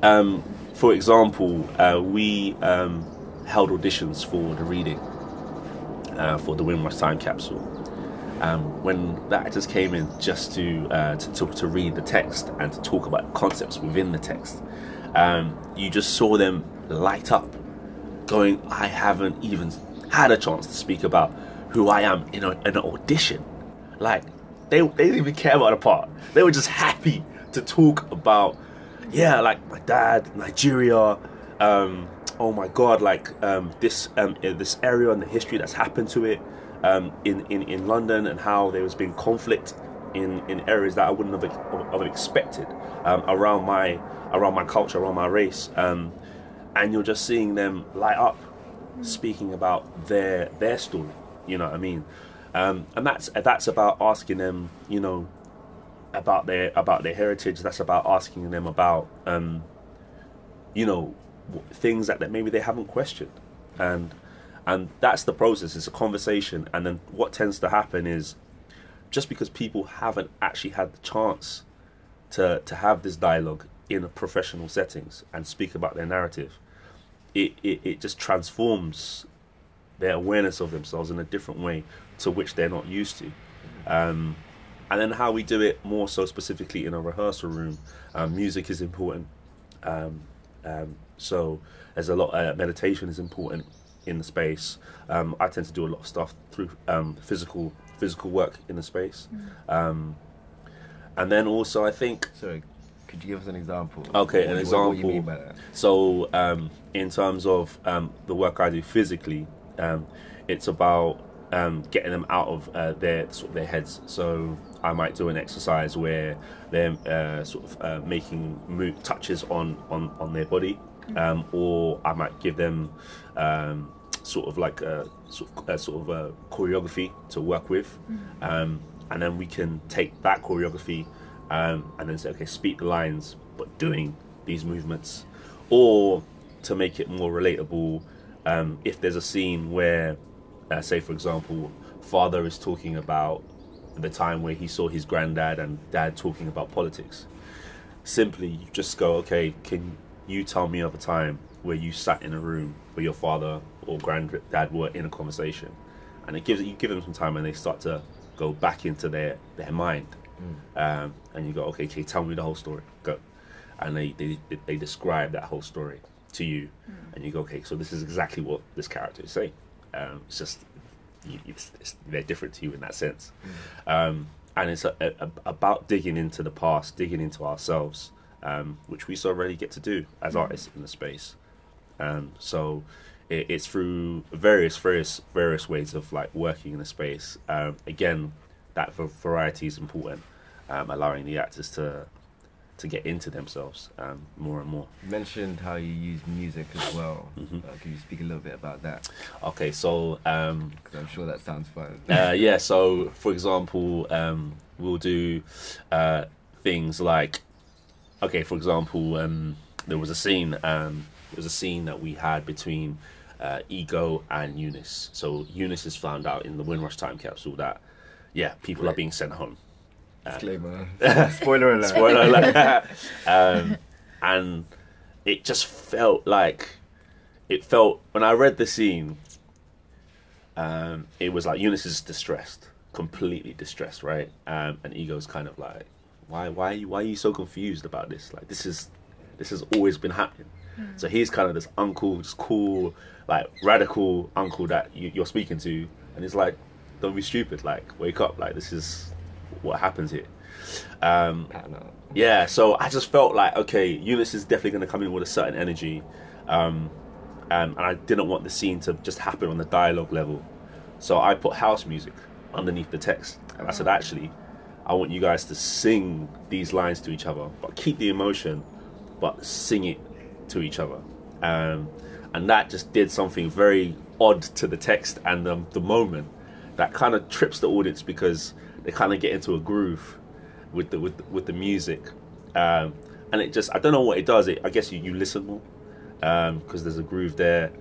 um, for example, uh, we um, held auditions for the reading, uh, for the Windrush Time Capsule. Um, when the actors came in just to, uh, to, to to read the text and to talk about concepts within the text, um, you just saw them light up, going, "I haven't even had a chance to speak about who I am in, a, an audition." Like they they didn't even care about the part. They were just happy to talk about, yeah, like my dad, Nigeria. Um, oh my God, like um, this um, this area and the history that's happened to it um, in, in in London and how there has been conflict in, in areas that I wouldn't have, have expected um, around my around my culture, around my race, um, and you're just seeing them light up, speaking about their their story. You know what I mean? Um, and that's that's about asking them, you know, about their about their heritage. That's about asking them about, um, you know, things that, that maybe they haven't questioned, and and that's the process. It's a conversation, and then what tends to happen is, just because people haven't actually had the chance to to have this dialogue in professional settings and speak about their narrative, it, it, it just transforms their awareness of themselves in a different way to which they're not used to. Um, and then how we do it more so specifically in a rehearsal room, um, music is important. Um, um, so there's a lot. Uh, meditation is important in the space. Um, I tend to do a lot of stuff through um, physical physical work in the space. Um, and then also, I think. Sorry, could you give us an example? Okay, an example. What, do you mean by that? So, um, in terms of um, the work I do physically, um, it's about um, getting them out of uh, their sort of their heads. So, I might do an exercise where they're uh, sort of uh, making move, touches on, on, on their body, um, or I might give them um, sort of like a sort of, a sort of a choreography to work with, um, and then we can take that choreography um, and then say, okay, speak the lines, but doing these movements, or to make it more relatable, um, if there's a scene where, uh, say for example, father is talking about the time where he saw his granddad and dad talking about politics, simply you just go, okay, can you tell me of a time where you sat in a room where your father or granddad were in a conversation, and it gives you give them some time and they start to go back into their their mind, um, and you go, okay, okay, tell me the whole story, go, and they they they describe that whole story to you, and you go, okay, so this is exactly what this character is saying. Um, it's just you, it's, it's, they're different to you in that sense, um, and it's a, a, about digging into the past, digging into ourselves, um, which we so rarely get to do as artists in the space. Um, so it, it's through various, various, various ways of like working in the space. Um, again, that variety is important, um, allowing the actors to to get into themselves um, more and more. You mentioned how you use music as well. Mm-hmm. Uh, can you speak a little bit about that? Okay, so um, because I'm sure that sounds fun. uh, yeah, so for example, um, we'll do uh, things like, okay, for example, um, there was a scene. Um, there was a scene that we had between uh, Ego and Eunice. So Eunice has found out in the Windrush time capsule that, yeah, people are being sent home. Uh, Disclaimer. Spoiler alert. Spoiler alert. um, and it just felt like it felt when I read the scene. Um, it was like Eunice is distressed, completely distressed, right? Um, and Ego's kind of like, why, why, are you, why are you so confused about this? Like this is, this has always been happening. So he's kind of this uncle, just cool, like radical uncle that you, you're speaking to, and he's like, don't be stupid, like wake up, like this is what happens here. Um, yeah, so I just felt like okay, Eunice is definitely going to come in with a certain energy, um, and, and I didn't want the scene to just happen on the dialogue level, so I put house music underneath the text, and I said actually, I want you guys to sing these lines to each other, but keep the emotion, but sing it to each other, um, and that just did something very odd to the text and the, the moment that kind of trips the audience because they kind of get into a groove with the with with the music, um, and it just I don't know what it does. It I guess you, you listen more because there's a groove there,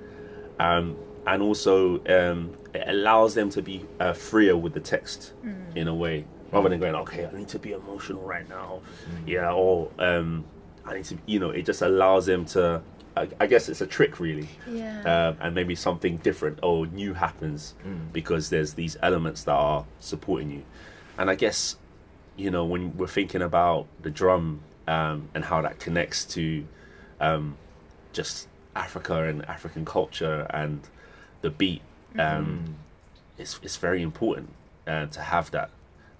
um, and also um, it allows them to be uh, freer with the text in a way rather than going okay I need to be emotional right now, yeah, or um, I need to you know it just allows them to I, I guess it's a trick really. Yeah. um, and maybe something different or new happens Mm. because there's these elements that are supporting you. And i guess you know when we're thinking about the drum um, and how that connects to um, just africa and african culture and the beat um, it's, it's very important uh, to have that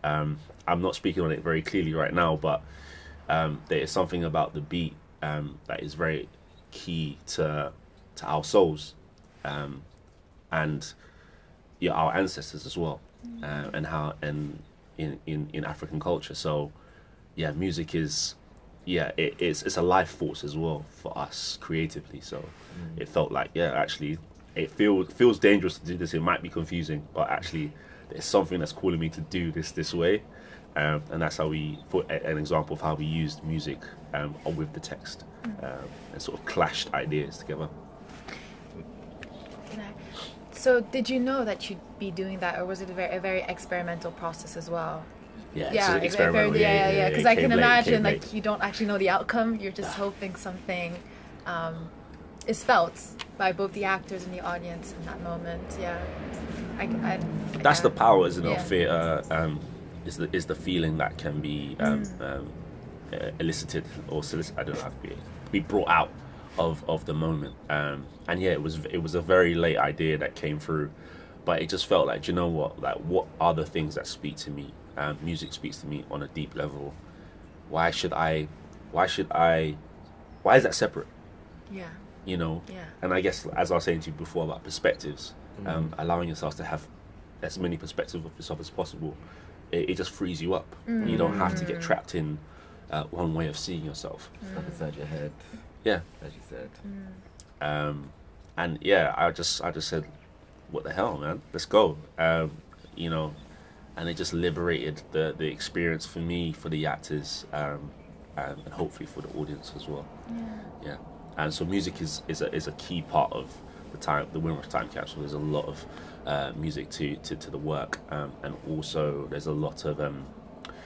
um, i'm not speaking on it very clearly right now but um, there is something about the beat um, that is very key to to our souls um, and yeah, our ancestors as well, uh, and how and in, in in African culture. So yeah, music is yeah it, it's it's a life force as well for us creatively. So it felt like yeah actually it feels feels dangerous to do this. It might be confusing, but actually there's something that's calling me to do this this way. Um, and that's how we, for an example of how we used music um, with the text um, and sort of clashed ideas together. So, did you know that you'd be doing that, or was it a very, a very experimental process as well? Yeah, yeah, an a- a experimental, very- yeah, yeah, yeah, yeah. yeah, Because I can late, imagine, like, late. you don't actually know the outcome. You're just hoping something um, is felt by both the actors and the audience in that moment. Yeah, I, I, That's the power, isn't it, of theatre? Um, is the is the feeling that can be um, Mm. um, uh, elicited or solic- I don't know how to be be brought out of of the moment. Um, and yeah, it was it was a very late idea that came through, but it just felt like, do you know what? Like, what are the things that speak to me? Um, music speaks to me on a deep level. Why should I? Why should I? Why is that separate? Yeah. you know Yeah. and i guess as i was saying to you before about perspectives um, Mm. allowing yourself to have as many perspectives of yourself as possible it, it just frees you up. You don't have to get Mm. trapped in uh, one way of seeing yourself. Stuff inside your head. yeah. As you said. um, and yeah i just i just said what the hell man? Let's go. Um, you know and it just liberated the the experience for me for the actors um, um, and hopefully for the audience as well. Yeah. And so music is is a, is a key part of the time the Windrush time capsule. There's a lot of uh, music to, to to the work um, and also there's a lot of um,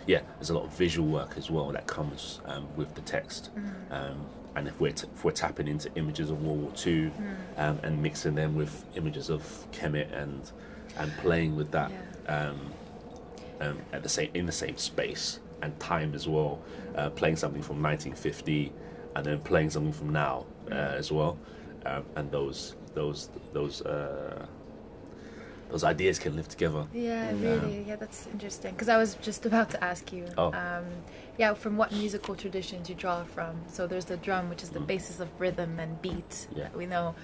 yeah there's a lot of visual work as well that comes um, with the text. Um, and if we're t- if we're tapping into images of World War II um, and mixing them with images of Kemet and and playing with that um, um, at the same in the same space and time as well, uh, playing something from 1950 and then playing something from now uh, as well, um, and those those those uh, those ideas can live together. Yeah, really. Yeah, that's interesting. Because I was just about to ask you. Oh. Um, yeah, from what musical traditions you draw from. So there's the drum, which is the basis of rhythm and beat. Mm. Yeah. We know.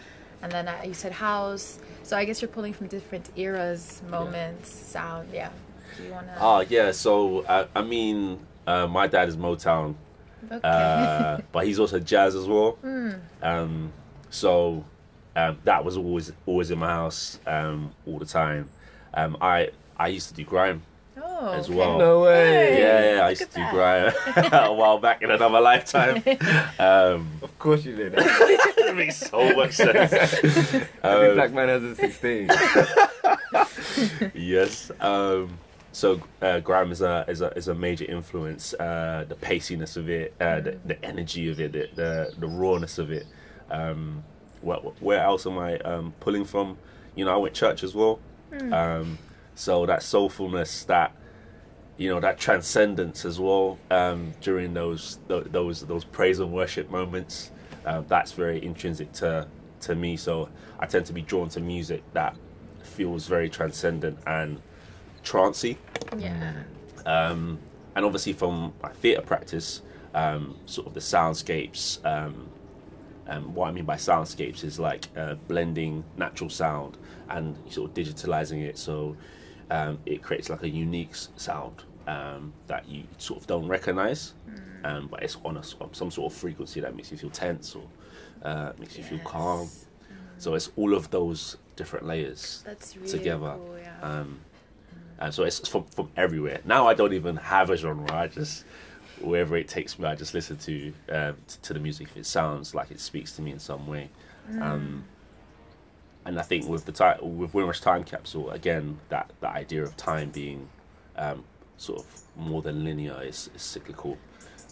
And then uh, you said house. So I guess you're pulling from different eras, moments, sound. Yeah. Do you want to? Ah, yeah. So uh, I mean, uh, my dad is Motown, Okay. uh, but he's also jazz as well. Mm. Um, so um, that was always always in my house um, all the time. Um, I I used to do grime Oh, as okay. well. No way. Yeah, yeah, I used to at do grime a while back in another lifetime. Um, Of course you did. it makes so much sense. Every Um, black man has a 16. yes. Um, so uh, grime is a is a is a major influence. Uh, the paciness of it, uh, the, the energy of it, the, the the rawness of it. Um, where, where else am I um, pulling from? You know, I went church as well. Hmm. Um, so that soulfulness, that you know, that transcendence as well um, during those tho- those those praise and worship moments. Uh, that's very intrinsic to to me. So I tend to be drawn to music that feels very transcendent and trancey. Yeah. Um, and obviously from my theatre practice, um, sort of the soundscapes. Um, um, what I mean by soundscapes is like uh, blending natural sound and sort of digitalizing it so um, it creates like a unique sound um, that you sort of don't recognize, um, but it's on a, some sort of frequency that makes you feel tense or uh, makes you feel calm. So it's all of those different layers really together. cool, yeah. Um, and so it's from, from everywhere. Now I don't even have a genre. I just wherever it takes me, I just listen to um, t- to the music if it sounds like it speaks to me in some way. Um, and I think with the title, with Windrush Time Capsule, again, that that idea of time being um, sort of more than linear is, is cyclical.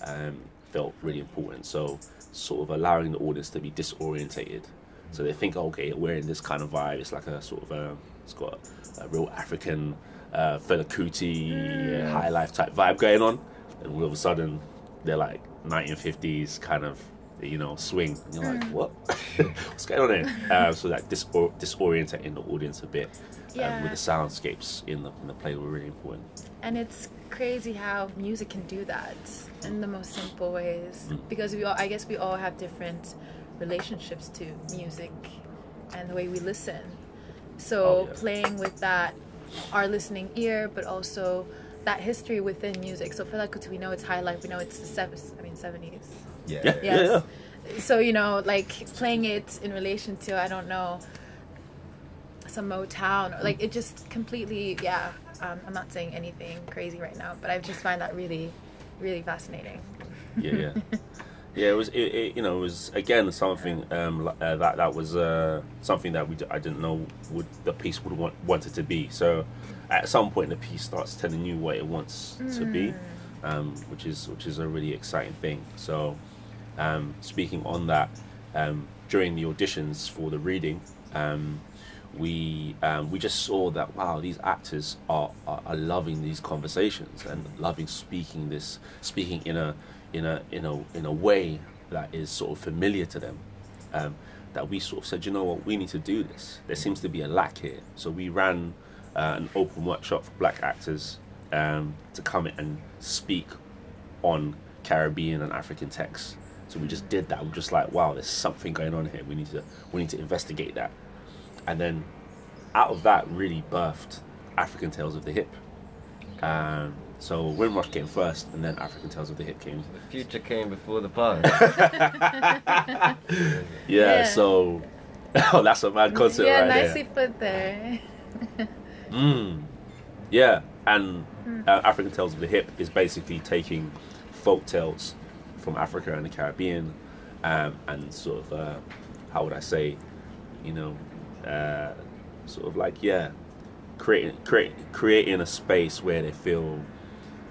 Um, felt really important. So sort of allowing the audience to be disorientated. So they think, okay, we're in this kind of vibe. It's like a sort of a, it's got a, real African, uh, Fela Kuti, high life type vibe going on, and all of a sudden they're like 1950s kind of, you know, swing. And you're like, Mm. what? What's going on there Um, so that disor- disorientating the audience a bit. Um, Yeah. with the soundscapes in the in the play were really important. And it's crazy how music can do that in the most simple ways. Mm. Because we all, I guess we all have different relationships to music and the way we listen. So Oh, yeah. playing with that, our listening ear, but also that history within music. So Fela Kuti, we know it's high life. We know it's the seventies. I mean seventies. Yeah. Yeah, yeah, Yes. So you know, like playing it in relation to I don't know some Motown, or like it just completely. Yeah, um, I'm not saying anything crazy right now, but I just find that really, really fascinating. yeah, yeah, yeah. It was, it, it, you know, it was again something um, uh, that that was uh, something that we d- I didn't know would the piece would want wanted to be. So at some point, the piece starts telling you what it wants to be, um, which is which is a really exciting thing. So um, speaking on that, um, during the auditions for the reading. Um, we um, we just saw that wow these actors are, are, are loving these conversations and loving speaking this speaking in a in a in a in a way that is sort of familiar to them um, that we sort of said you know what we need to do this there seems to be a lack here so we ran uh, an open workshop for black actors um, to come in and speak on Caribbean and African texts so we just did that we're just like wow there's something going on here we need to we need to investigate that and then out of that really birthed African Tales of the Hip. Um, so Windrush came first, and then African Tales of the Hip came. The future came before the past. Yeah, Yeah. so oh, that's a mad concept yeah, right nicely there. put there. Mm. Yeah, and Mm. uh, African Tales of the Hip is basically taking folk tales from Africa and the Caribbean, um, and sort of uh, how would I say, you know, uh, sort of like yeah, creating create, creating a space where they feel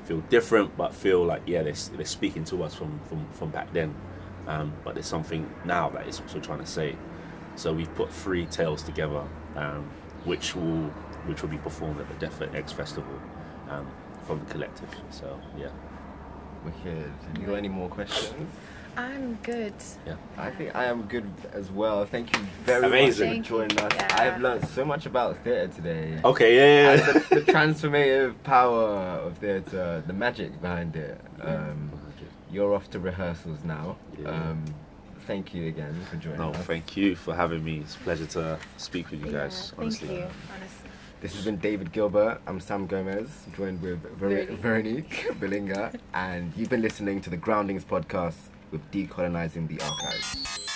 feel different, but feel like yeah they're, they're speaking to us from from, from back then, um, but there's something now that it's also trying to say. So we've put three tales together, um, which will which will be performed at the Deptford X Festival um, from the collective. So yeah, Wicked. You got any more questions? I'm good. Yeah. I think I am good as well. Thank you very Amazing. much Thank for joining us. Yeah. I have learned so much about theatre today. Okay, yeah, yeah, And the, the transformative power of theatre, the magic behind it. Um, you're off to rehearsals now. Yeah. Um, thank you again for joining no, us. thank you for having me. It's a pleasure to speak with you guys. Thank honestly, you. Honestly. This has been David Gilbert. I'm Sam Gomez, joined with Ver- Veronique. Belinga, and you've been listening to the Groundings podcast with Decolonizing the Archives.